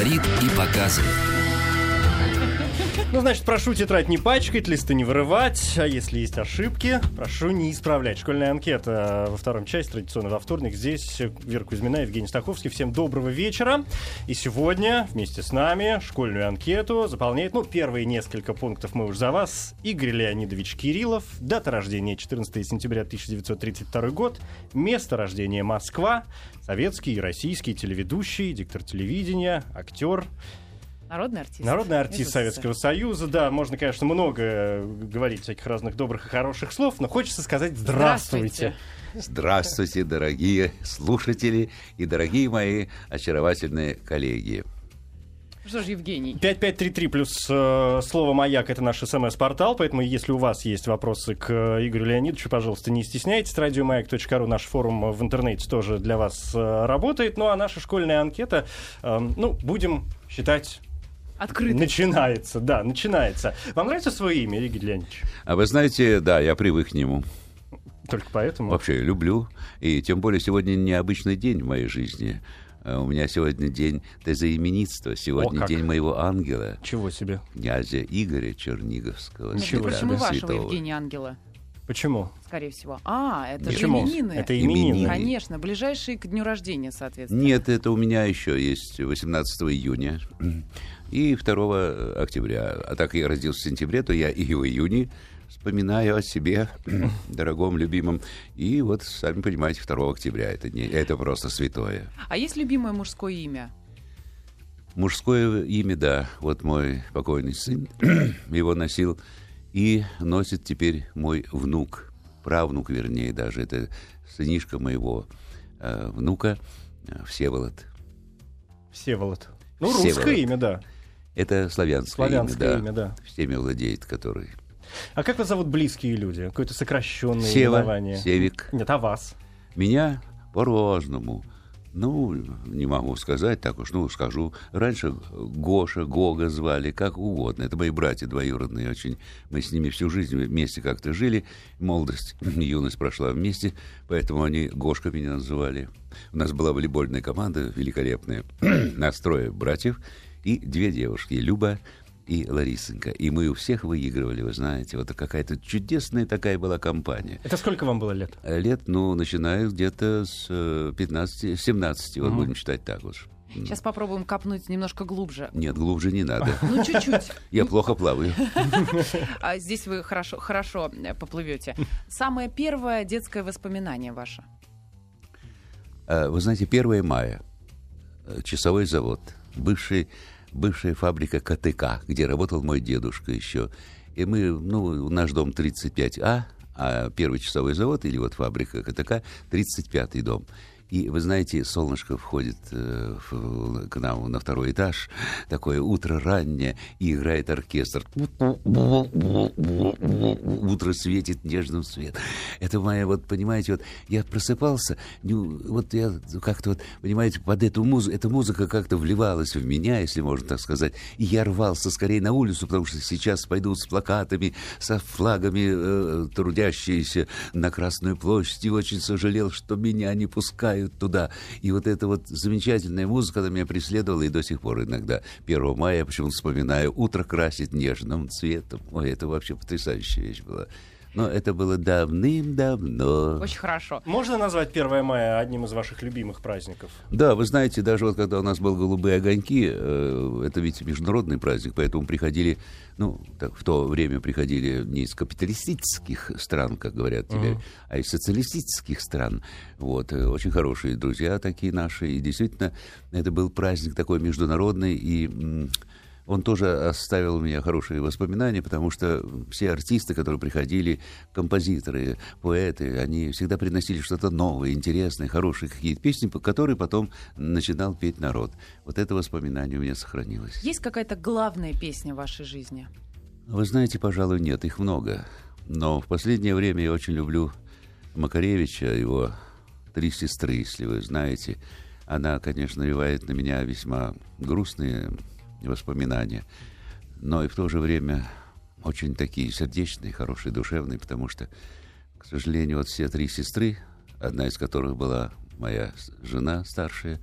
говорит и показывает. Ну, значит, прошу тетрадь не пачкать, листы не вырывать, а если есть ошибки, прошу не исправлять. Школьная анкета во втором части, традиционно во вторник. Здесь Вера Кузьмина, Евгений Стаховский. Всем доброго вечера. И сегодня вместе с нами школьную анкету заполняет, ну, первые несколько пунктов мы уж за вас. Игорь Леонидович Кириллов, дата рождения 14 сентября 1932 год, место рождения Москва, советский и российский телеведущий, диктор телевидения, актер, Народный артист. Народный артист Советского Союза, да, можно, конечно, много говорить всяких разных добрых и хороших слов, но хочется сказать здравствуйте. Здравствуйте, дорогие слушатели и дорогие мои очаровательные коллеги. Что ж, Евгений? 5533 плюс э, слово «Маяк» — это наш смс-портал, поэтому если у вас есть вопросы к э, Игорю Леонидовичу, пожалуйста, не стесняйтесь. Радиомаяк.ру, наш форум в интернете тоже для вас э, работает. Ну а наша школьная анкета, э, ну, будем считать Открыто. Начинается, да, начинается. Вам нравится свое имя, Игорь Леонидович? А вы знаете, да, я привык к нему. Только поэтому? Вообще, люблю. И тем более сегодня необычный день в моей жизни. А у меня сегодня день тезоименитства, сегодня О, день моего ангела. Чего себе? Князя Игоря Черниговского. Ничего Почему вашего Святого. Евгения Ангела? Почему? Скорее всего. А, это Почему? же именины. Это именины. Именины. Конечно, ближайшие к дню рождения, соответственно. Нет, это у меня еще есть 18 июня и 2 октября. А так я родился в сентябре, то я и в июне вспоминаю о себе, дорогом, любимом. И вот, сами понимаете, 2 октября это, не, это просто святое. А есть любимое мужское имя? Мужское имя, да. Вот мой покойный сын его носил. И носит теперь мой внук, правнук, вернее, даже. Это сынишка моего э, внука, э, Всеволод. Всеволод. Ну, Всеволод. русское имя, да. Это славянское, Славянское имя, имя, да. Всеми владеет, который. А как вас зовут близкие люди? Какое-то сокращенное Сева, именование? Севик. Нет, а вас? Меня по-разному. Ну, не могу сказать так уж, ну, скажу. Раньше Гоша, Гога звали, как угодно. Это мои братья двоюродные очень. Мы с ними всю жизнь вместе как-то жили. Молодость, юность прошла вместе, поэтому они Гошка меня называли. У нас была волейбольная команда великолепная. Нас трое братьев и две девушки, Люба и Ларисонька. И мы у всех выигрывали, вы знаете. Вот какая-то чудесная такая была компания. Это сколько вам было лет? Лет, ну, начиная где-то с э, 15, 17, вот Мгм. будем считать так уж. Сейчас попробуем копнуть немножко глубже. Нет, глубже не надо. Ну, чуть-чуть. Я плохо плаваю. А здесь вы хорошо, хорошо э, поплывете. Самое первое детское воспоминание ваше. А, Вы знаете, 1 мая, э, часовой завод, бывший, бывшая фабрика КТК, где работал мой дедушка еще. И мы, ну, наш дом 35А, а первый часовой завод, или вот фабрика КТК, 35-й дом. И, вы знаете, солнышко входит э, в- к нам на второй этаж, такое утро раннее, и играет оркестр. Утро светит нежным светом. Это моя, вот, понимаете, вот я просыпался, вот я как-то вот, понимаете, под эту музыку, эта музыка как-то вливалась в меня, если можно так сказать, и я рвался скорее на улицу, потому что сейчас пойдут с плакатами, со флагами э, трудящиеся на Красную площадь, и очень сожалел, что меня не пускают туда. И вот эта вот замечательная музыка, она меня преследовала, и до сих пор иногда 1 мая почему-то вспоминаю, утро красит нежным цветом. Ой, это вообще потрясающая вещь была. Но это было давным-давно. Очень хорошо. Можно назвать 1 мая одним из ваших любимых праздников? Да, вы знаете, даже вот когда у нас был «Голубые огоньки», э, это ведь международный праздник, поэтому приходили, ну, так, в то время приходили не из капиталистических стран, как говорят теперь, Мгм. а из социалистических стран. Вот, э, очень хорошие друзья такие наши, и действительно, это был праздник такой международный, и м, он тоже оставил у меня хорошие воспоминания, потому что все артисты, которые приходили, композиторы, поэты, они всегда приносили что-то новое, интересное, хорошие какие-то песни, по- которые потом начинал петь народ. Вот это воспоминание у меня сохранилось. Есть какая-то главная песня в вашей жизни? Вы знаете, пожалуй, нет, их много. Но в последнее время я очень люблю Макаревича, его «Три сестры», если вы знаете. Она, конечно, навевает на меня весьма грустные воспоминания, но и в то же время очень такие сердечные, хорошие, душевные, потому что, к сожалению, вот все три сестры, одна из которых была моя жена старшая,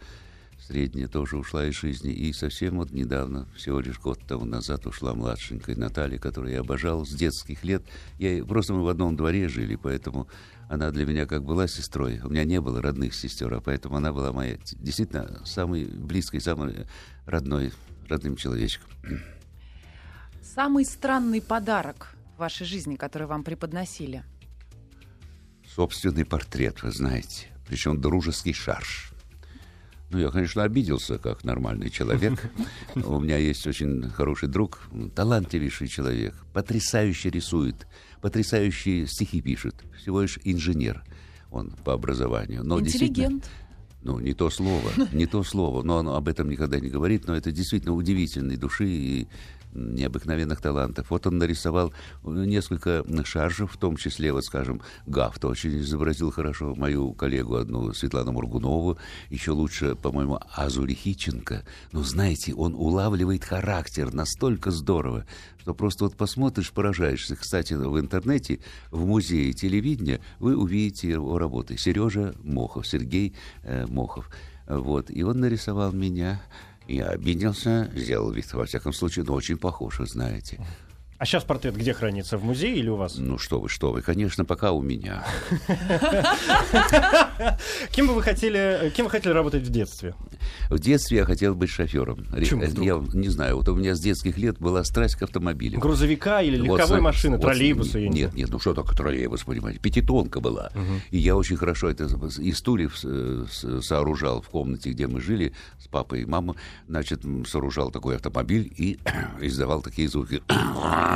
средняя тоже ушла из жизни. И совсем вот недавно, всего лишь год тому назад, ушла младшенькая Наталья, которую я обожал с детских лет. Я, просто мы в одном дворе жили, поэтому она для меня как была сестрой. У меня не было родных сестер, а поэтому она была моя действительно самой близкой, самой родной, родным человечком. Самый странный подарок в вашей жизни, который вам преподносили? Собственный портрет, вы знаете. Причем дружеский шарж. Ну, я, конечно, обиделся, как нормальный человек. У меня есть очень хороший друг, талантливейший человек, потрясающе рисует, потрясающие стихи пишет. Всего лишь инженер он по образованию. Но Интеллигент. Ну, не то слово, не то слово, но он об этом никогда не говорит, но это действительно удивительной души и необыкновенных талантов. Вот он нарисовал несколько шаржев, в том числе, вот, скажем, Гафт очень изобразил хорошо мою коллегу одну, Светлану Мургунову, еще лучше, по-моему, Азу Лихиченко. Но, знаете, он улавливает характер настолько здорово, что просто вот посмотришь, поражаешься. Кстати, в интернете, в музее телевидения вы увидите его работы. Сережа Мохов, Сергей э, Мохов. Вот. И он нарисовал меня я обиделся, сделал вид, во всяком случае, но очень похож, вы знаете. А сейчас портрет где хранится? В музее или у вас? Ну что вы, что вы, конечно, пока у меня. Кем бы вы хотели, кем вы хотели работать в детстве? В детстве я хотел быть шофером. Почему я не знаю, вот у меня с детских лет была страсть к автомобилям. Грузовика или легковой машины, троллейбуса? Нет, нет, нет, ну что такое троллейбус, понимаете? Пятитонка была. И я очень хорошо это из стульев сооружал в комнате, где мы жили с папой и мамой. Значит, сооружал такой автомобиль и издавал такие звуки.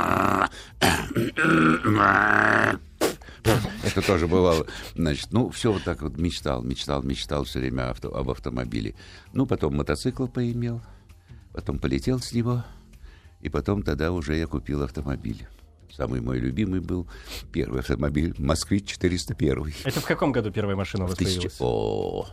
Это тоже бывало. Значит, ну, все вот так вот мечтал, мечтал, мечтал все время авто, об автомобиле. Ну, потом мотоцикл поимел, потом полетел с него, и потом тогда уже я купил автомобиль. Самый мой любимый был первый автомобиль «Москвич-401». Это в каком году первая машина у вас тысячи... появилась? О,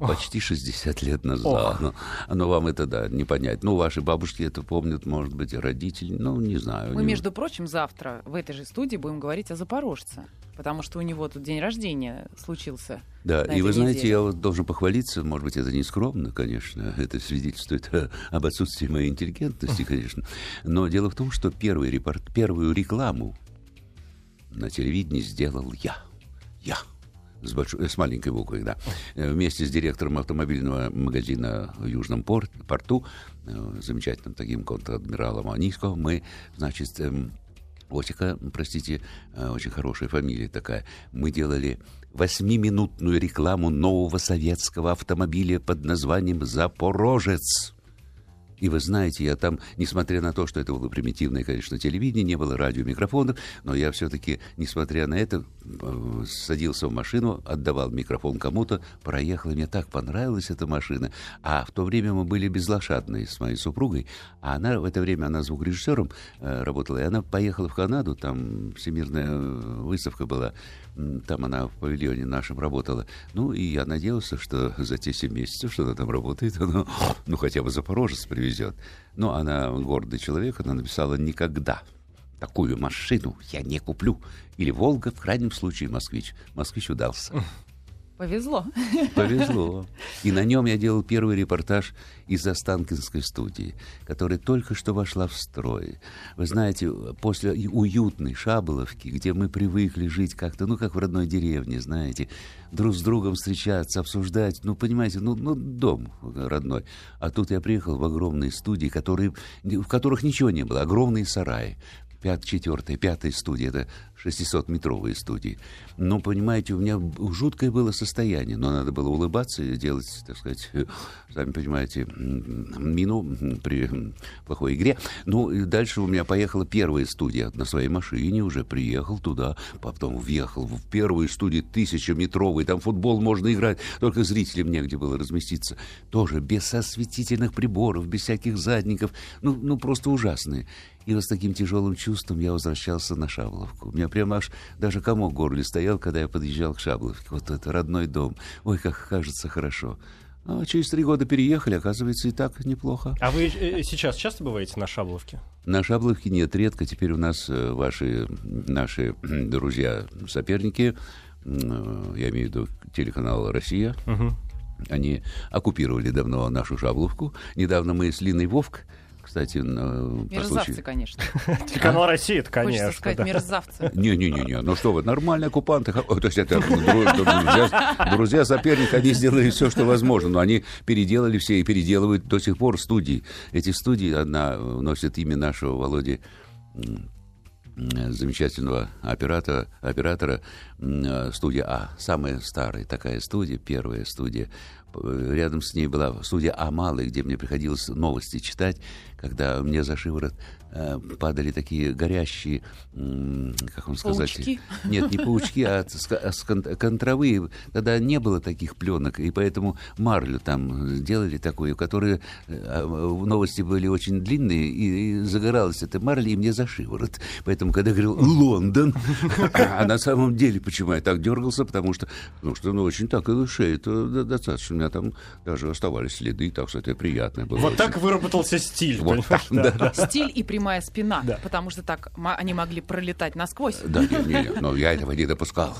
почти 60 лет назад. Но, но вам это, да, не понять. Ну, ваши бабушки это помнят, может быть, родители, ну, не знаю. Мы, между прочим, завтра в этой же студии будем говорить о «Запорожце», потому что у него тут день рождения случился. Да, и вы знаете, я вот должен похвалиться, может быть, это не скромно, конечно, это свидетельствует об отсутствии моей интеллигентности, конечно, но дело в том, что первый репорт, первую рекламу на телевидении сделал я. Я. С, большой, с маленькой буквы, да. Вместе с директором автомобильного магазина в Южном порт, порту, э, замечательным таким контр-адмиралом Аниско, мы, значит, Осика, простите, э, очень хорошая фамилия такая. Мы делали восьмиминутную рекламу нового советского автомобиля под названием «Запорожец». И вы знаете, я там, несмотря на то, что это было примитивное, конечно, телевидение, не было радиомикрофонов, но я все-таки, несмотря на это, э, садился в машину, отдавал микрофон кому-то, проехал, и мне так понравилась эта машина. А в то время мы были безлошадные с моей супругой, а она в это время, она звукорежиссером э, работала, и она поехала в Канаду, там всемирная э, выставка была, там она в павильоне нашем работала. Ну, и я надеялся, что за те 7 месяцев, что она там работает, она, ну, хотя бы Запорожец привезет. Но она гордый человек, она написала «никогда». Такую машину я не куплю. Или «Волга», в крайнем случае «Москвич». «Москвич» удался. Повезло. Повезло. И на нем я делал первый репортаж из Останкинской студии, которая только что вошла в строй. Вы знаете, после уютной Шаболовки, где мы привыкли жить как-то, ну, как в родной деревне, знаете, друг с другом встречаться, обсуждать, ну, понимаете, ну, ну дом родной. А тут я приехал в огромные студии, которые, в которых ничего не было, огромные сараи, пят, четвертая, пятая студия, это 600-метровые студии. Но, понимаете, у меня жуткое было состояние, но надо было улыбаться и делать, так сказать, сами понимаете, мину при плохой игре. Ну, и дальше у меня поехала первая студия на своей машине, уже приехал туда, потом въехал в первую студию тысячеметровую, там футбол можно играть, только зрителям негде было разместиться. Тоже без осветительных приборов, без всяких задников, ну, ну просто ужасные. И вот с таким тяжелым чувством я возвращался на Шабловку. У меня прямо аж даже комок в горле стоял, когда я подъезжал к Шабловке. Вот это родной дом. Ой, как кажется хорошо. А через три года переехали, оказывается, и так неплохо. А вы э, сейчас часто бываете на Шабловке? На Шабловке нет, редко. Теперь у нас э, ваши, наши друзья, соперники, э, я имею в виду телеканал «Россия», угу Они оккупировали давно нашу Жабловку. Недавно мы с Линой Вовк, кстати, на, по Мерзавцы, конечно. Телеканал Россия, это, Хочется конечно. сказать да. мерзавцы. Не-не-не, ну что вы, нормальные оккупанты. То есть это дру- друзья, соперника, они сделали все, что возможно, но они переделали все и переделывают до сих пор студии. Эти студии, одна носит имя нашего Володи замечательного оператора, оператора э, студия А, самая старая такая студия, первая студия. П- Рядом с ней была студия А малая, где мне приходилось новости читать, когда мне за шиворот э, падали такие горящие, как вам сказать? Паучки? Нет, не паучки, а контровые. Тогда не было таких пленок, и поэтому марлю там делали такую, которые э, а, новости были очень длинные, и, загоралась эта марля, и мне за шиворот. Поэтому, когда говорил «Лондон», а на самом деле, почему я так дергался, потому что, потому что ну, очень так и шея, это до- достаточно. У меня там даже оставались следы, так что это приятно было. Вот очень. так выработался стиль, Вот так, да. Стиль и прямая спина, Да. потому что так они могли пролетать насквозь. Да, не, не, не, но я этого не допускал.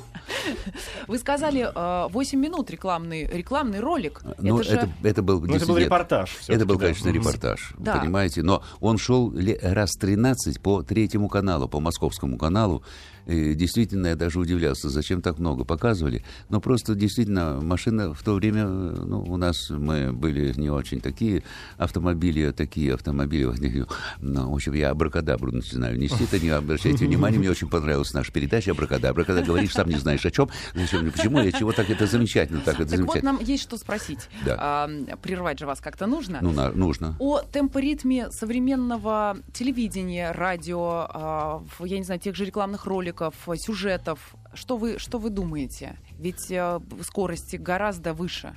Вы сказали, э, 8 минут рекламный, рекламный ролик. Ну, это же... это, это был Ну, это был репортаж. Это был, да. конечно, репортаж, Да. понимаете, но он шел раз 13 по третьему каналу, по московскому каналу. Действительно, я даже удивлялся, зачем так много показывали. Но просто действительно машина в то время, ну, у нас мы были не очень такие автомобили, такие автомобили. Ну, в общем, я абракадабру начинаю нести, это не обращайте внимания, мне очень понравилась наша передача абракадабра, когда говоришь, сам не знаешь о чем, зачем, почему, я чего так, это замечательно, так, это Так вот, замечательно. нам есть что спросить. Да. А, прервать же вас как-то нужно. Ну, на- нужно. О темпоритме современного телевидения, радио, а, я не знаю, тех же рекламных роликов, э, сюжетов. Что вы, что вы думаете? Ведь э, скорости гораздо выше.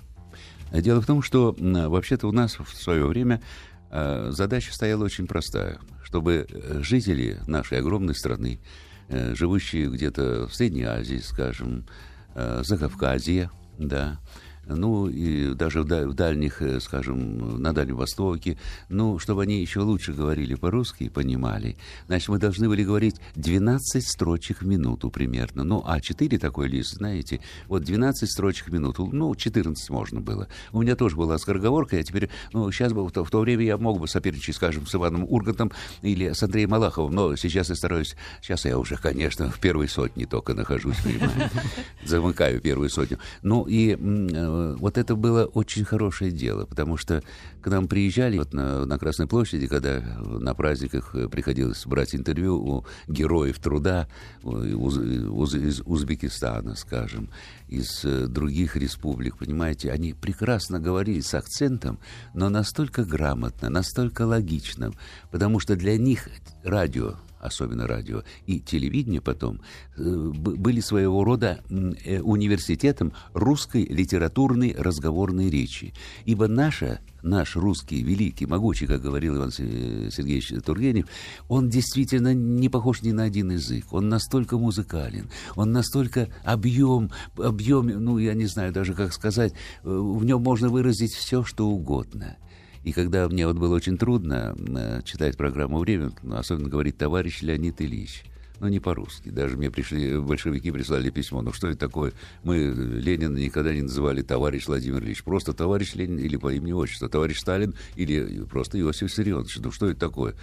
Дело в том, что вообще-то у нас в свое время э, задача стояла очень простая, чтобы жители нашей огромной страны, живущие где-то в Средней Азии, скажем, Закавказье, да, ну и даже в, да- в дальних, э, скажем, на Дальнем Востоке, ну, чтобы они еще лучше говорили по-русски и понимали, значит, мы должны были говорить 12 строчек в минуту примерно. Ну, А4 такой лист, знаете, вот 12 строчек в минуту, ну, 14 можно было. У меня тоже была скороговорка, я теперь, ну, сейчас бы, в то, в то время я мог бы соперничать, скажем, с Иваном Ургантом или с Андреем Малаховым, но сейчас я стараюсь, сейчас я уже, конечно, в первой сотне только нахожусь, понимаете, замыкаю первую сотню. Ну, и э, вот это было очень хорошее дело, потому что к нам приезжали вот на, на Красной площади, когда на праздниках э, приходилось брать интервью у героев труда уз- уз- из Узбекистана, скажем, из э, других республик, понимаете, они прекрасно говорили с акцентом, но настолько грамотно, настолько логичным, потому что для них радио особенно радио, и телевидение потом, э, были своего рода э, университетом русской литературной разговорной речи. Ибо наша, наш русский, великий, могучий, как говорил Иван Се- Сергеевич Тургенев, он действительно не похож ни на один язык. Он настолько музыкален, он настолько объем, объем, ну, я не знаю даже, как сказать, э, в нем можно выразить все, что угодно. И когда мне вот было очень трудно э, читать программу «Время», ну, особенно говорить «товарищ Леонид Ильич», ну, не по-русски. Даже мне пришли, большевики прислали письмо. Ну, что это такое? Мы э, Ленина никогда не называли товарищ Владимир Ильич. Просто товарищ Ленин или по имени отчеству. Товарищ Сталин или просто Иосиф Виссарионович. Ну, что это такое?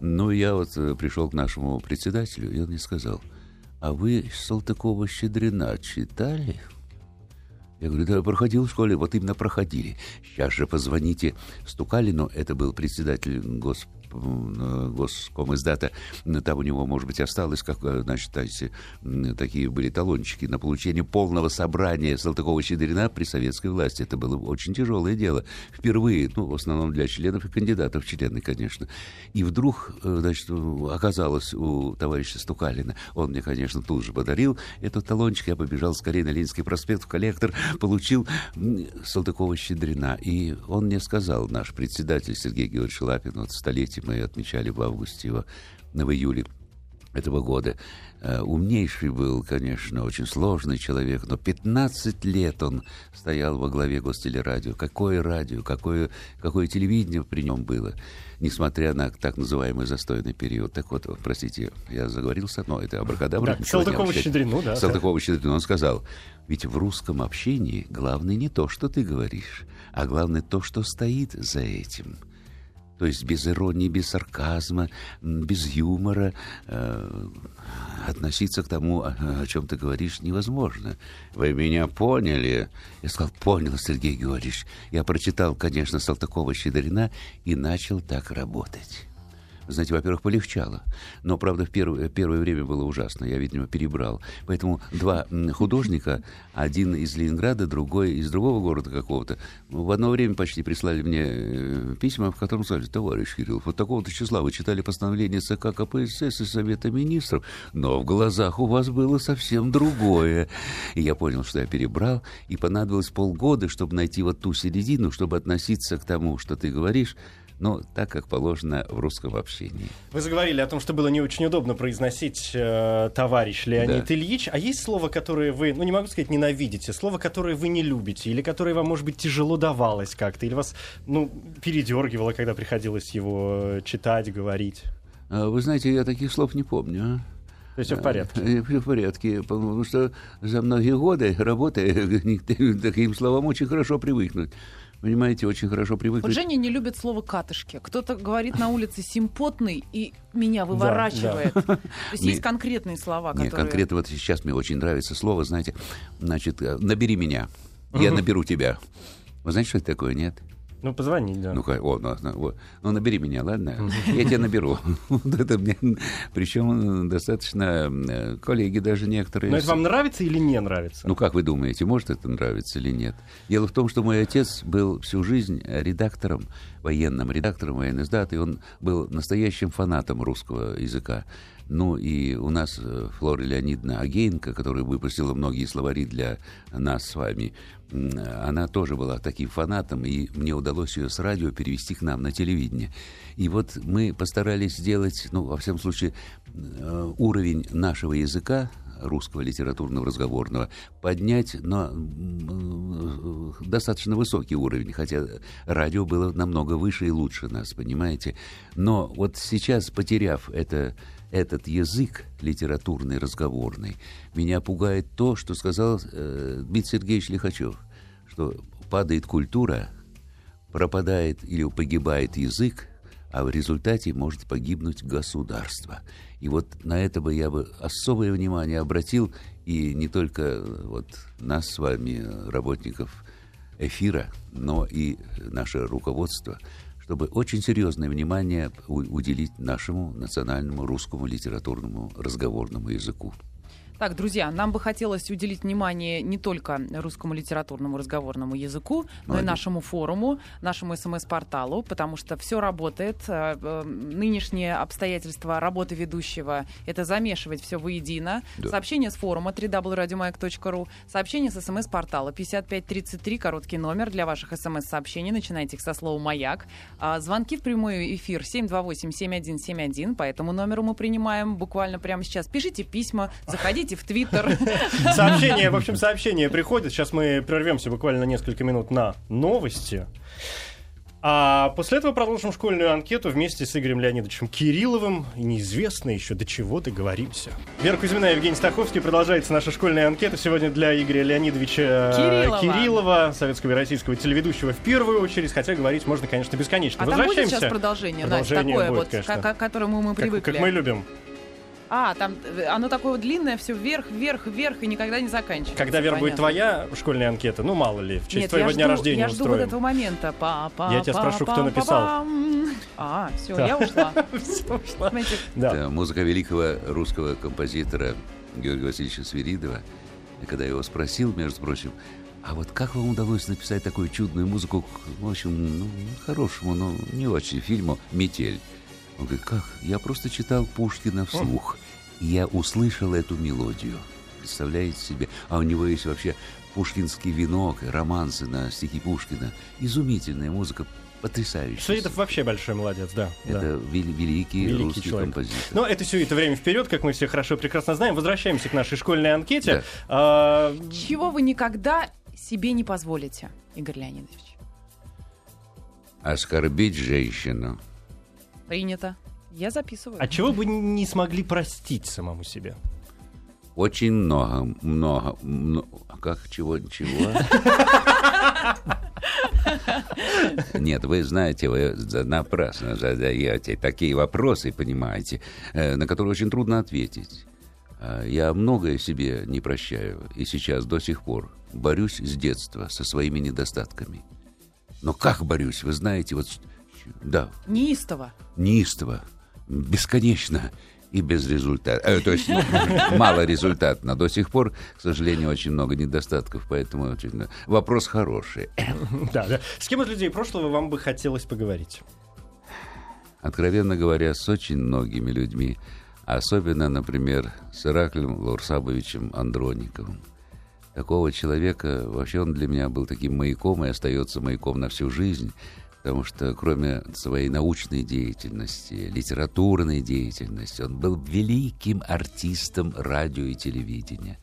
Ну, я вот э, пришел к нашему председателю, и он мне сказал, а вы Салтыкова-Щедрина читали? Я говорю, да, проходил в школе, вот именно проходили. Сейчас же позвоните Стукалину, это был председатель гос, э, госкомиздата, там у него, может быть, осталось, как, э, значит, такие были талончики на получение полного собрания Салтыкова-Щедрина при советской власти. Это было очень тяжелое дело. Впервые, ну, в основном для членов и кандидатов члены, конечно. И вдруг, э, значит, оказалось у товарища Стукалина, он мне, конечно, тут же подарил этот талончик, я побежал скорее на Ленинский проспект в коллектор, получил Салтыкова-Щедрина. И он мне сказал, наш председатель Сергей Георгиевич Лапин, вот столетие мы отмечали в августе его, в июле этого года. Э, Умнейший был, конечно, очень сложный человек, но 15 лет он стоял во главе гостелерадио. Какое радио, какое, какое телевидение при нем было, несмотря на так называемый застойный период. Так вот, простите, я заговорился, но это абракадабра. Да. Салтыкова-Щедрину, да. Салтыкова-Щедрину, он сказал, Ведь в русском общении главное не то, что ты говоришь, а главное то, что стоит за этим. То есть без иронии, без сарказма, без юмора э, относиться к тому, о, чем ты говоришь, невозможно. Вы меня поняли? Я сказал, понял, Сергей Георгиевич. Я прочитал, конечно, Салтыкова-Щедрина и начал так работать знаете, во-первых, полегчало. Но, правда, в первое, первое время было ужасно. Я, видимо, перебрал. Поэтому два художника, один из Ленинграда, другой из другого города какого-то, в одно время почти прислали мне э, письма, в котором сказали, товарищ Кирилл, вот такого-то числа вы читали постановление ЦК КПСС и Совета Министров, но в глазах у вас было совсем другое. И я понял, что я перебрал, и понадобилось полгода, чтобы найти вот ту середину, чтобы относиться к тому, что ты говоришь, но так, как положено в русском общении. Вы заговорили о том, что было не очень удобно произносить э, товарищ Леонид да. Ильич. А есть слово, которое вы, ну не могу сказать ненавидите, слово, которое вы не любите, или которое вам, может быть, тяжело давалось как-то, или вас, ну, передергивало, когда приходилось его читать, говорить? А, вы знаете, я таких слов не помню. А? То есть все в порядке? Э, все в порядке, потому что за многие годы работы к таким словам очень хорошо привыкнуть понимаете, очень хорошо привыкли. Вот Женя не любит слово «катышки». Кто-то говорит на улице «симпотный» и меня выворачивает. Да, да. То есть есть конкретные слова, которые... Нет, конкретно вот сейчас мне очень нравится слово, знаете, значит, «набери меня», «я наберу тебя». Вы знаете, что это такое, нет? Ну, позвонить, да. Ну, о, ну, ну, ну набери меня, ладно? Я тебя наберу. Вот это мне... Причем достаточно... Э, коллеги даже некоторые... Но это вам нравится или не нравится? Ну, как вы думаете, может это нравится или нет? Дело в том, что мой отец был всю жизнь редактором, военным редактором военной издата, и он был настоящим фанатом русского языка. Ну и у нас э, Флора Леонидовна Агеенко, которая выпустила многие словари для нас с вами, она тоже была таким фанатом, и мне удалось ее с радио перевести к нам на телевидение. И вот мы постарались сделать, ну, во всяком случае, э, уровень нашего языка, русского литературного разговорного, поднять на э, достаточно высокий уровень, хотя радио было намного выше и лучше нас, понимаете. Но вот сейчас, потеряв это этот язык литературный, разговорный, меня пугает то, что сказал э, Дмитрий Сергеевич Лихачев, что падает культура, пропадает или погибает язык, а в результате может погибнуть государство. И вот на это бы я бы особое внимание обратил, и не только вот нас с вами, работников эфира, но и наше руководство – чтобы очень серьезное внимание уделить нашему национальному русскому литературному разговорному языку. Так, друзья, нам бы хотелось уделить внимание не только русскому литературному разговорному языку, но Молодец. и нашему форуму, нашему СМС-порталу, потому что все работает. Э, э, нынешние обстоятельства работы ведущего — это замешивать все воедино. Да. Сообщение с форума www.radiomayak.ru, сообщение с СМС-портала 5533, короткий номер для ваших СМС-сообщений. Начинайте их со слова «Маяк». А, звонки в прямой эфир 728-7171. По этому номеру мы принимаем буквально прямо сейчас. Пишите письма, заходите заходите в Твиттер. Сообщение, в общем, сообщение приходит. Сейчас мы прервемся буквально несколько минут на новости. А после этого продолжим школьную анкету вместе с Игорем Леонидовичем Кирилловым. И неизвестно еще, до чего договоримся. Вера Кузьмина и Евгений Стаховский. Продолжается наша школьная анкета. Сегодня для Игоря Леонидовича Кириллова, Кириллова советского и российского телеведущего в первую очередь. Хотя говорить можно, конечно, бесконечно. А Возвращаемся. там будет сейчас продолжение, продолжение Настя, такое будет, вот, конечно. к, к которому мы привыкли. Как, как мы любим. А, там э, оно такое длинное, все вверх, вверх, вверх и никогда не заканчивается. Когда, Вера, будет твоя школьная анкета, ну, мало ли, в честь Нет, твоего дня жду, рождения я жду устроим. вот этого момента. Па -па я тебя спрошу, кто написал. А, все, я ушла. Да. Музыка великого русского композитора Георгия Васильевича Свиридова. Когда я его спросил, между прочим, а вот как вам удалось написать такую чудную музыку, в общем, ну, хорошему, но не очень фильму «Метель»? Он говорит, как? Я просто читал Пушкина вслух. И я услышал эту мелодию. Представляете себе? А у него есть вообще пушкинский венок, романсы на стихи Пушкина. Изумительная музыка, потрясающая. Светов вообще большой молодец, да. Это да. великий, великий русский человек. композитор. Но это все это время вперед, как мы все хорошо прекрасно знаем. Возвращаемся к нашей школьной анкете. Да. А... Чего вы никогда себе не позволите, Игорь Леонидович? Оскорбить женщину. Принято. Я записываю. А чего бы не смогли простить самому себе? Очень много, много, много как чего-чего? Нет, вы знаете, вы напрасно задаете такие вопросы, понимаете, э, на которые очень трудно ответить. А, я многое себе не прощаю, и сейчас до сих пор борюсь с детства со своими недостатками. Но как борюсь, вы знаете, вот... Да. Неистово. Неистово. Бесконечно и без результата. Э, то есть мало результатно. До сих пор, к сожалению, очень много недостатков, поэтому очень... вопрос хороший. Да, да. С кем из людей прошлого вам бы хотелось поговорить? Откровенно говоря, с очень многими людьми. Особенно, например, с Ираклем Лаурсабовичем Андрониковым. Такого человека, вообще он для меня был таким маяком и остается маяком на всю жизнь потому что кроме своей научной деятельности, литературной деятельности, он был великим артистом радио и телевидения.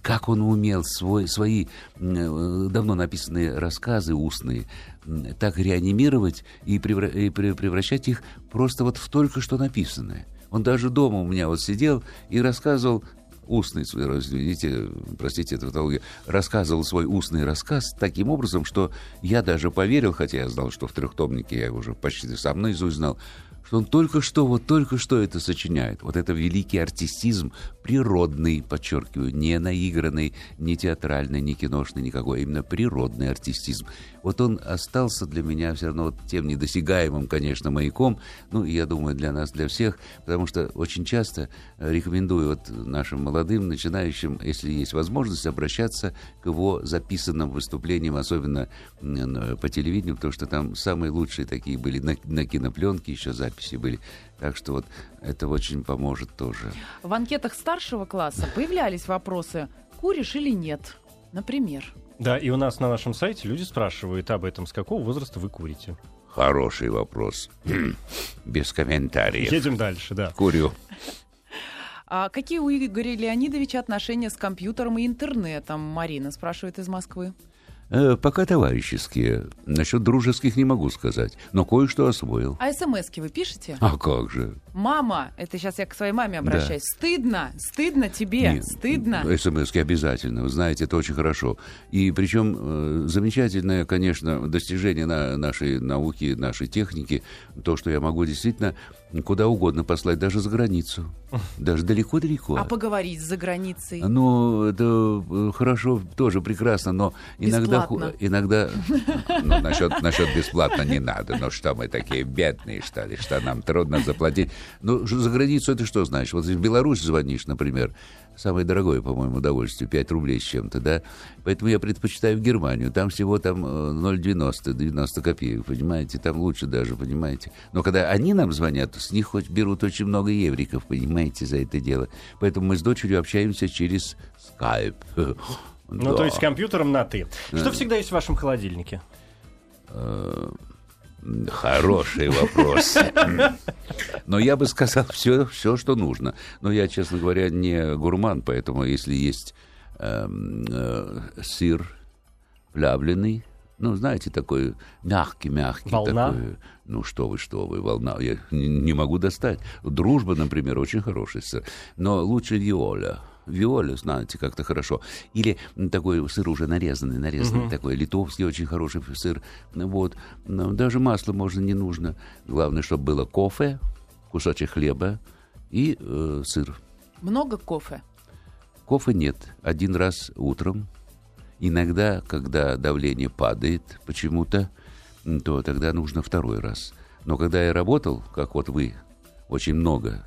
Как он умел свой, свои э, давно написанные рассказы устные так реанимировать и, превра- и превращать их просто вот в только что написанное. Он даже дома у меня вот сидел и рассказывал устный свой, видите, простите, это тавтология, рассказывал свой устный рассказ таким образом, что я даже поверил, хотя я знал, что в трехтомнике я уже почти сам наизусть знал, что он только что, вот только что это сочиняет. Вот это великий артистизм, природный, подчеркиваю, не наигранный, не театральный, не киношный никакой, а именно природный артистизм. Вот он остался для меня все равно вот тем недосягаемым, конечно, маяком, ну, я думаю, для нас, для всех, потому что очень часто рекомендую вот нашим молодым, начинающим, если есть возможность, обращаться к его записанным выступлениям, особенно по телевидению, потому что там самые лучшие такие были на, на кинопленке еще записи были. Так что вот это очень поможет тоже. В анкетах старшего класса появлялись вопросы «Куришь или нет?» Например. Да, и у нас на нашем сайте люди спрашивают об этом. С какого возраста вы курите? Хороший вопрос. Без комментариев. Едем дальше, да. Курю. А какие у Игоря Леонидовича отношения с компьютером и интернетом? Марина спрашивает из Москвы. Э, пока товарищеские. Насчет дружеских не могу сказать, но кое-что освоил. А смс вы пишете? А как же? Мама, это сейчас я к своей маме обращаюсь. Да. Стыдно, стыдно тебе, Нет, стыдно. смс обязательно, вы знаете, это очень хорошо. И причем э, замечательное, конечно, достижение на нашей науки, нашей техники, то, что я могу действительно куда угодно послать, даже за границу. Даже далеко-далеко. А поговорить за границей? Ну, это э, хорошо, тоже прекрасно, но иногда... Бесплатно. Иногда... Ну, насчет, насчет бесплатно не надо. Ну, что мы такие бедные, что ли, что нам трудно заплатить. Ну, за границу это что значит? Вот в Беларусь звонишь, например, самое дорогое, по-моему, удовольствие, 5 рублей с чем-то, да? Поэтому я предпочитаю в Германию. Там всего там 0,90, э, 90 копеек, понимаете? Там лучше даже, понимаете? Но когда они нам звонят, с них хоть берут очень много евриков, понимаете, за это дело. Поэтому мы с дочерью общаемся через Skype. Ну, да. то есть компьютером на «ты». Что всегда есть в вашем холодильнике? Э, Хороший вопрос. Но я бы сказал все, все, что нужно. Но я, честно говоря, не гурман, поэтому если есть э, э, сыр плавленый, ну, знаете, такой мягкий-мягкий. Волна? Такой, ну, что вы, что вы, волна. Я не, не могу достать. Дружба, например, очень хороший сыр. Но лучше виоля виоля, знаете, как-то хорошо. Или такой сыр уже нарезанный, нарезанный, угу. такой литовский очень хороший сыр. Вот. Даже масло можно не нужно. Главное, чтобы было кофе, кусочек хлеба и э, сыр. Много кофе? Кофе нет. Один раз утром. Иногда, когда давление падает почему-то, то тогда нужно второй раз. Но когда я работал, как вот вы, очень много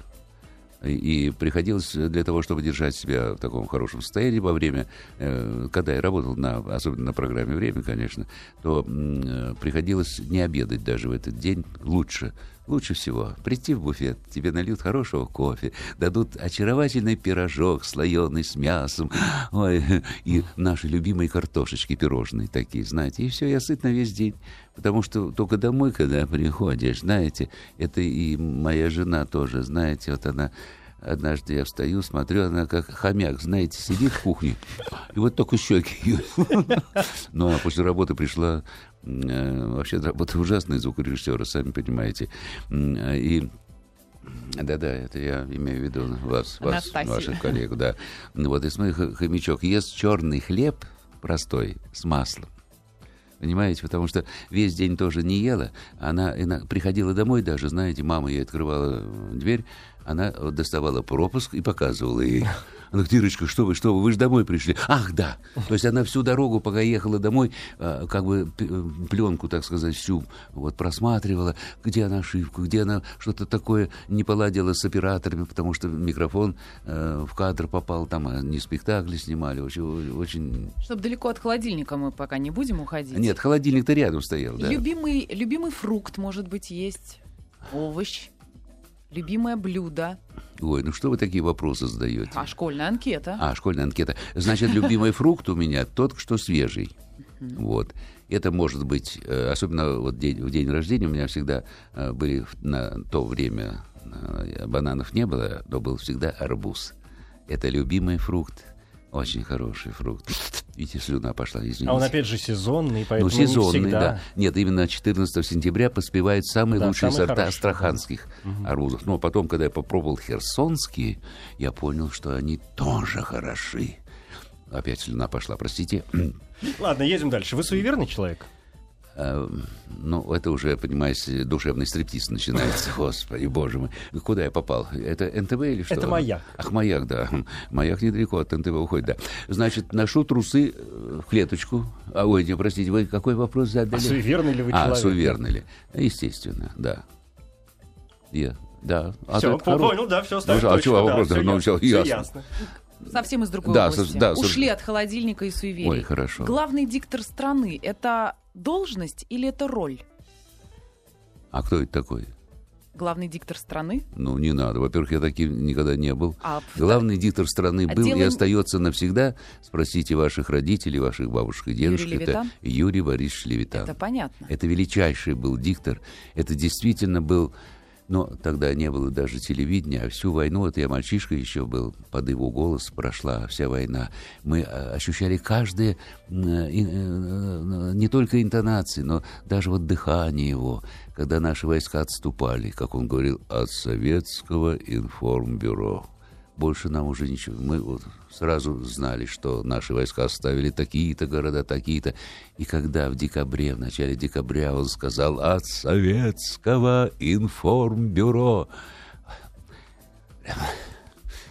и приходилось для того, чтобы держать себя в таком хорошем состоянии во время, э, когда я работал, на, особенно на программе «Время», конечно, то э, приходилось не обедать даже в этот день лучше. Лучше всего прийти в буфет, тебе нальют хорошего кофе, дадут очаровательный пирожок слоеный с мясом, ой, и наши любимые картошечки пирожные такие, знаете, и все, я сыт на весь день. Потому что только домой, когда приходишь, знаете, это и моя жена тоже, знаете, вот она Однажды я встаю, смотрю, она как хомяк, знаете, сидит в кухне, и вот только щеки. Ну, а после работы пришла, вообще работа ужасная звукорежиссера, сами понимаете. И да-да, это я имею в виду вас, вас ваших коллег, да. Вот, и смотри, хомячок ест черный хлеб, простой, с маслом. Понимаете, потому что весь день тоже не ела. Она, она приходила домой даже, знаете, мама ей открывала дверь, она доставала пропуск и показывала ей. Она говорит, Ирочка, что вы, что вы, вы же домой пришли. Ах, да. То есть она всю дорогу, пока ехала домой, а, как бы пленку, так сказать, всю вот просматривала, где она ошибку, где она что-то такое не поладила с операторами, потому что микрофон э, в кадр попал, там не спектакли снимали, очень... очень... Чтобы далеко от холодильника мы пока не будем уходить. Нет, холодильник-то рядом стоял, да. Любимый, любимый фрукт, может быть, есть, овощ. Любимое блюдо. Ой, ну что вы такие вопросы задаете? А школьная анкета. А, школьная анкета. Значит, любимый фрукт у меня тот, что свежий. Вот. Это может быть, э, особенно вот день, в день рождения у меня всегда э, были на то время э, бананов не было, но был всегда арбуз. Это любимый фрукт, очень хороший фрукт. Видите, слюна пошла, извините. А он опять же сезонный, поэтому Ну, сезонный, не всегда... да. Нет, именно 14 сентября поспевают самые Да, лучшие самые сорта хорошие, астраханских арбузов. Но потом, когда я попробовал херсонские, я понял, что они тоже хороши. Опять слюна пошла, простите. Ладно, едем дальше. Вы суеверный человек? А, Ну, это уже, понимаете, душевный стриптиз начинается. Господи, боже мой. Куда я попал? Это НТВ или что? Это «Маяк». Ах, маяк, да. Маяк недалеко от НТВ уходит, да. Значит, ношу трусы э, в клеточку. А, ой, не, простите, вы какой вопрос задали? А суеверный ли вы А, человек? суеверный ли? Естественно, да. Я, да. А Все, это хоро- понял, да, все, Ну, ставим а чего да, вопрос? всё Ну, ясно, всё всё ясно. ясно. Совсем из другой Да, области. со- да, Ушли со- от холодильника и суеверий. Ой, хорошо. Главный диктор страны – это должность или это роль? А кто это такой? Главный диктор страны? Ну, не надо. Во-первых, я таким никогда не был. А Главный диктор страны А был дело и остается навсегда. Спросите ваших родителей, ваших бабушек и дедушек. Юрий это? Юрий Борисович Левитан. Это понятно. Это величайший был диктор. Это действительно был... Но тогда не было даже телевидения, а всю войну, вот я мальчишка еще был, под его голос прошла вся война. Мы э, ощущали каждое, э, э, не только интонации, но даже вот дыхание его, когда наши войска отступали, как он говорил, от советского информбюро. Больше нам уже ничего. Мы вот сразу знали, что наши войска оставили такие-то города, такие-то. И когда в декабре, в начале декабря он сказал от советского информбюро.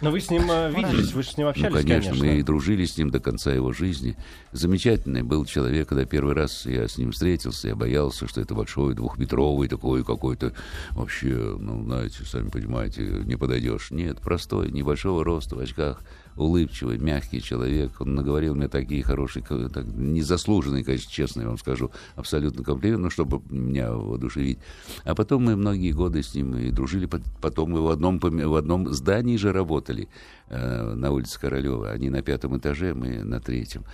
Но вы с ним э, виделись, вы же с ним Ну, общались, конечно, мы и дружили с ним до конца его жизни. Замечательный был человек, когда первый раз я с ним встретился, я боялся, что это большой, двухметровый такой какой-то, вообще, ну, знаете, сами понимаете, не подойдешь. Нет, простой, небольшого роста, в очках, улыбчивый, мягкий человек. Он наговорил мне такие хорошие, так, незаслуженные, конечно, честно я вам скажу, абсолютно комплименты, ну, чтобы меня воодушевить. А потом мы многие годы с ним и дружили, Пот- потом мы в одном, в одном здании же работали, э, на улице Королева. Они на пятом этаже, мы на третьем.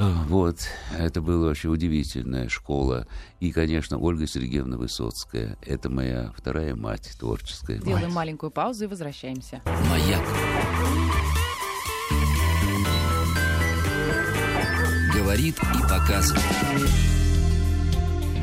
А, Вот, это была вообще удивительная школа. И, конечно, Ольга Сергеевна Высоцкая. Это моя вторая мать творческая. Делаем маленькую паузу и возвращаемся. Маяк. Говорит и показывает.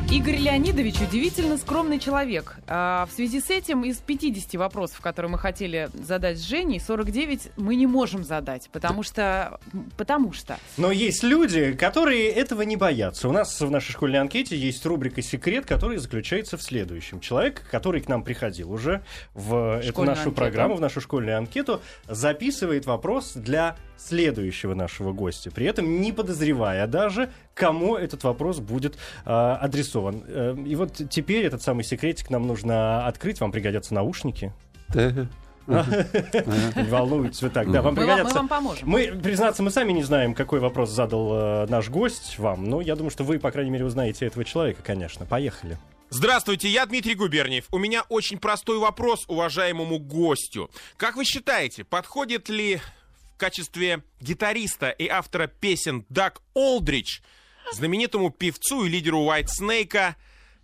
Игорь Леонидович удивительно скромный человек. А, в связи с этим из 50 вопросов, которые мы хотели задать с Женей, 49 мы не можем задать, потому что... Потому что... Но есть люди, которые этого не боятся. У нас в нашей школьной анкете есть рубрика «Секрет», которая заключается в следующем. Человек, который к нам приходил уже в эту нашу анкету. программу, в нашу школьную анкету, записывает вопрос для следующего нашего гостя. При этом не подозревая даже, кому этот вопрос будет э, адресован. Э, и вот теперь этот самый секретик нам нужно открыть. Вам пригодятся наушники. Да. Не волнуйтесь вы так. Да, вам Мы вам, мы пригодятся вам поможем. мы, признаться, мы сами не знаем, какой вопрос задал э, наш гость вам, но я думаю, что вы, по крайней мере, узнаете этого человека, конечно. Поехали. Здравствуйте, я Дмитрий Губерниев. У меня очень простой вопрос уважаемому гостю. Как вы считаете, подходит ли в качестве гитариста и автора песен Даг Олдрич знаменитому певцу и лидеру White Snake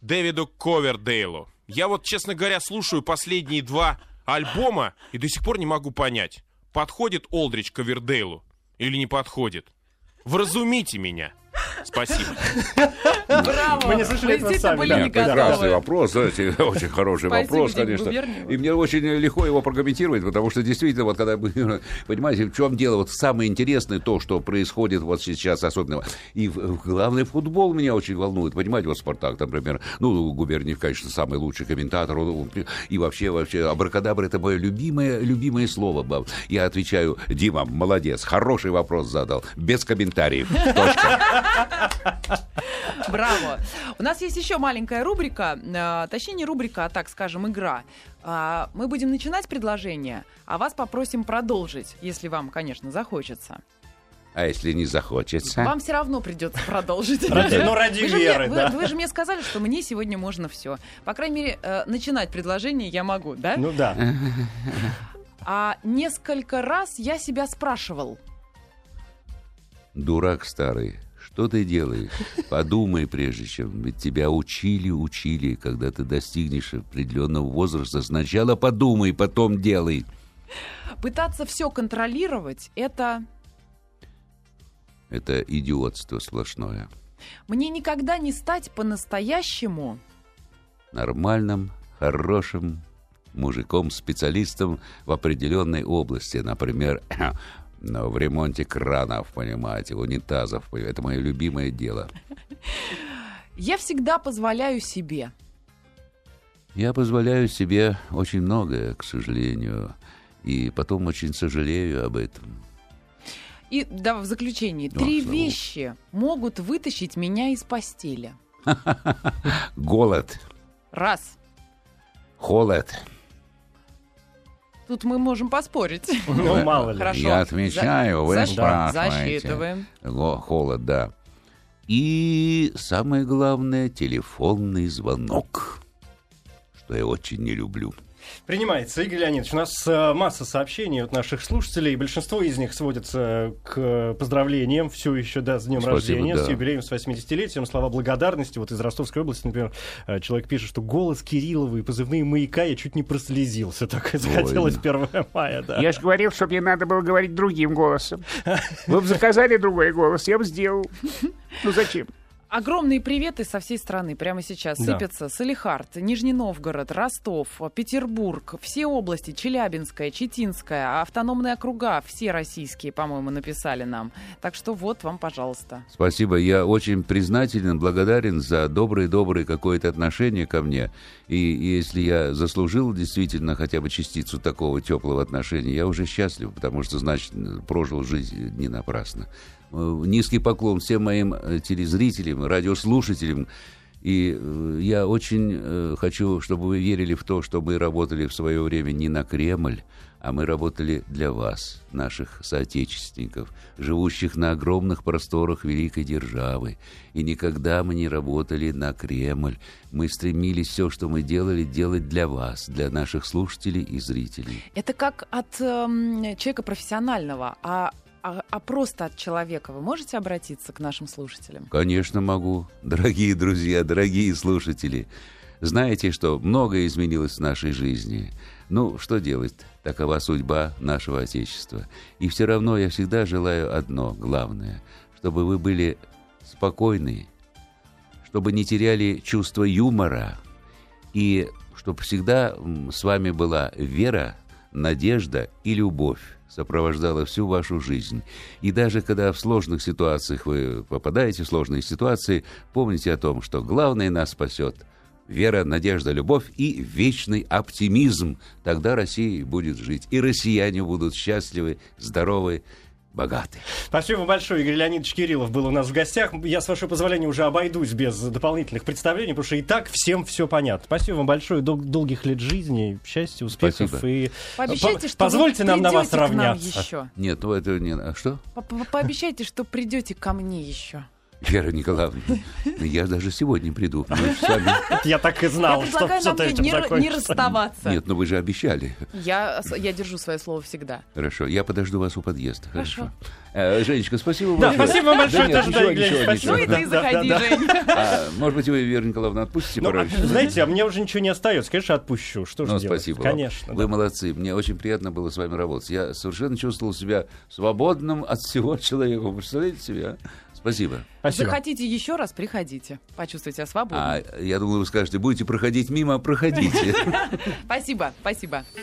Дэвиду Ковердейлу? Я вот, честно говоря, слушаю последние два альбома и до сих пор не могу понять, подходит Олдрич Ковердейлу или не подходит. Вразумите меня. Спасибо. Браво! Мы не слышали этого сами, были да. Прекрасный вопрос, знаете, очень хороший Спасибо, вопрос, конечно. И мне очень легко его прокомментировать, потому что действительно, вот когда вы понимаете, в чем дело, вот самое интересное то, что происходит вот сейчас особенно. И главный футбол меня очень волнует, понимаете, вот Спартак, например, ну, Губерниев, конечно, самый лучший комментатор, он- он- и вообще, вообще, абракадабра это мое любимое, любимое слово. баб. Я отвечаю, Дима, молодец, хороший вопрос задал, без комментариев. Точка. Браво. У нас есть еще маленькая рубрика, э, точнее не рубрика, а так скажем, игра. А, Мы будем начинать предложение, а вас попросим продолжить, если вам, конечно, захочется. А если не захочется? Вам все равно придется продолжить. Ну, ради Вы же мне- веры, вы- да. Вы же мне сказали, что мне сегодня можно все. По крайней мере, э, начинать предложение я могу, да? Ну да. А несколько раз я себя спрашивал. Дурак старый, что ты делаешь? Подумай прежде чем. Ведь тебя учили, учили. Когда ты достигнешь определенного возраста, сначала подумай, потом делай. Пытаться все контролировать — это Это идиотство сплошное. мне никогда не стать по-настоящему. Нормальным, хорошим мужиком, специалистом в определенной области. Например, ну, в ремонте кранов, понимаете, унитазов. Это мое любимое дело. Я всегда позволяю себе. Я позволяю себе очень многое, к сожалению. И потом очень сожалею об этом. И да, в заключении. О, Три слава вещи могут вытащить меня из постели. Голод, Раз. холод. Тут мы можем поспорить. Ну, мало ли. Хорошо. Я отвечаю, вы Защ- спрашиваете. Засчитываем. Холод, да. И самое главное, телефонный звонок, что я очень не люблю. Принимается. Игорь Леонидович, у нас э, масса сообщений от наших слушателей. Большинство из них сводятся к поздравлениям все еще, да, с днем Спасибо, рождения, да. с юбилеем, с 80-летием. Слова благодарности. Вот из Ростовской области, например, э, человек пишет, что голос Кириллова и позывные маяка я чуть не прослезился. Так захотелось 1 мая, да. Я же говорил, что мне надо было говорить другим голосом. Вы бы заказали другой голос, я бы сделал. Ну зачем? Огромные приветы со всей страны прямо сейчас Да. сыпятся. Салихард, Нижний Новгород, Ростов, Петербург, все области, Челябинская, Читинская, автономные округа, все российские, по-моему, написали нам. Так что вот вам, пожалуйста. Спасибо. Я очень признателен, благодарен за доброе-доброе какое-то отношение ко мне. И если я заслужил действительно хотя бы частицу такого теплого отношения, я уже счастлив, потому что, значит, прожил жизнь не напрасно. Э, Низкий поклон всем моим э, телезрителям, радиослушателям. И э, я очень э, хочу, чтобы вы верили в то, что мы работали в свое время не на Кремль, а мы работали для вас, наших соотечественников, живущих на огромных просторах великой державы. И никогда мы не работали на Кремль. Мы стремились все, что мы делали, делать для вас, для наших слушателей и зрителей. Это как от эм, человека профессионального, а, а, а просто от человека. Вы можете обратиться к нашим слушателям? Конечно, могу. Дорогие друзья, дорогие слушатели, знаете, что многое изменилось в нашей жизни. Ну, что делать? Такова судьба нашего Отечества. И все равно я всегда желаю одно, главное, чтобы вы были спокойны, чтобы не теряли чувство юмора, и чтобы всегда с вами была вера, надежда и любовь сопровождала всю вашу жизнь. И даже когда в сложных ситуациях вы попадаете в сложные ситуации, помните о том, что главное нас спасет вера, надежда, любовь и вечный оптимизм. Тогда Россия будет жить. И россияне будут счастливы, здоровы, богаты. Спасибо большое. Игорь Леонидович Кириллов был у нас в гостях. Я, с вашего позволения, уже обойдусь без дополнительных представлений, потому что и так всем все понятно. Спасибо вам большое. Дол- долгих лет жизни, счастья, успехов. Спасибо. И Пообещайте, по- что позвольте вы нам на вас к нам равняться. еще. Нет, ну это не... А что? По- по- Пообещайте, что придете ко мне еще. Вера Николаевна, я даже сегодня приду. Же вами... Я так и знал, что предлагаю все нам этим не, расставаться. Нет, ну вы же обещали. Я, я держу свое слово всегда. Хорошо, я подожду вас у подъезда. Хорошо. Э, Женечка, спасибо Да, большое. спасибо большое. нет, ничего, да, ничего, спасибо. Ну и ты да, заходи, да. Жень. А, может быть, вы, Вера Николаевна, отпустите Ну, а, знаете, а мне уже ничего не остается. Конечно, отпущу. Что же Ну, делать? спасибо. Конечно. Вы молодцы. Мне очень приятно было с вами работать. Я совершенно чувствовал себя свободным от всего человека. Вы представляете себе? Спасибо. Спасибо. Спасибо. Захотите еще раз, приходите. Почувствуйте себя свободно. А я думаю, вы скажете, будете проходить мимо, проходите. Спасибо, спасибо.